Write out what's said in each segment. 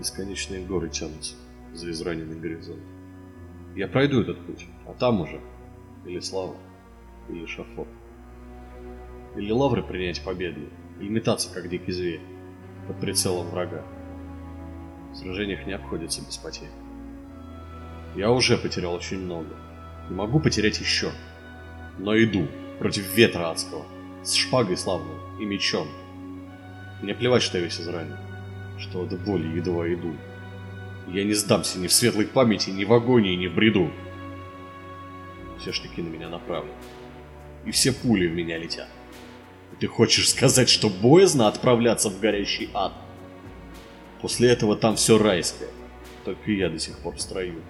Бесконечные горы тянутся за израненный горизонт. Я пройду этот путь, а там уже или слава, или шафот. Или лавры принять победные, или метаться, как дикий зверь, под прицелом врага. В сражениях не обходится без потерь. Я уже потерял очень много, и могу потерять еще. Но иду против ветра адского, с шпагой славной и мечом. Мне плевать, что я весь изранен, что от боли едва иду. Я не сдамся ни в светлой памяти, ни в агонии, ни в бреду. Все штыки на меня направлены. И все пули в меня летят. И ты хочешь сказать, что боязно отправляться в горящий ад? После этого там все райское. Только я до сих пор в строю.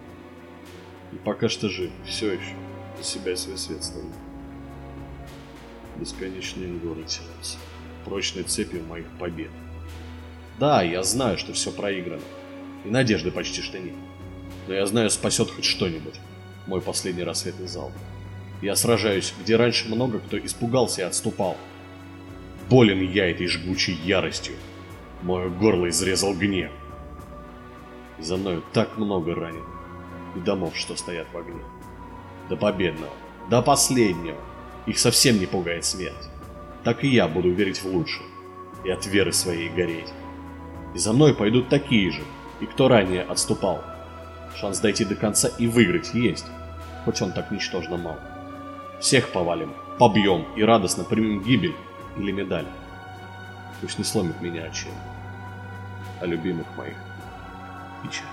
И пока что жив, все еще. За себя свой свет стою. Бесконечные горы тянутся. Прочной цепью моих побед. Да, я знаю, что все проиграно. И надежды почти что нет. Но я знаю, спасет хоть что-нибудь. Мой последний рассветный залп. Я сражаюсь, где раньше много кто испугался и отступал. Болен я этой жгучей яростью. Мое горло изрезал гнев. И за мною так много раненых и домов, что стоят в огне. До победного, до последнего. Их совсем не пугает смерть. Так и я буду верить в лучшее и от веры своей гореть. И за мной пойдут такие же, и кто ранее отступал. Шанс дойти до конца и выиграть есть, хоть он так ничтожно мал. Всех повалим, побьем и радостно примем гибель или медаль. Пусть не сломит меня отчаяние, а любимых моих печаль.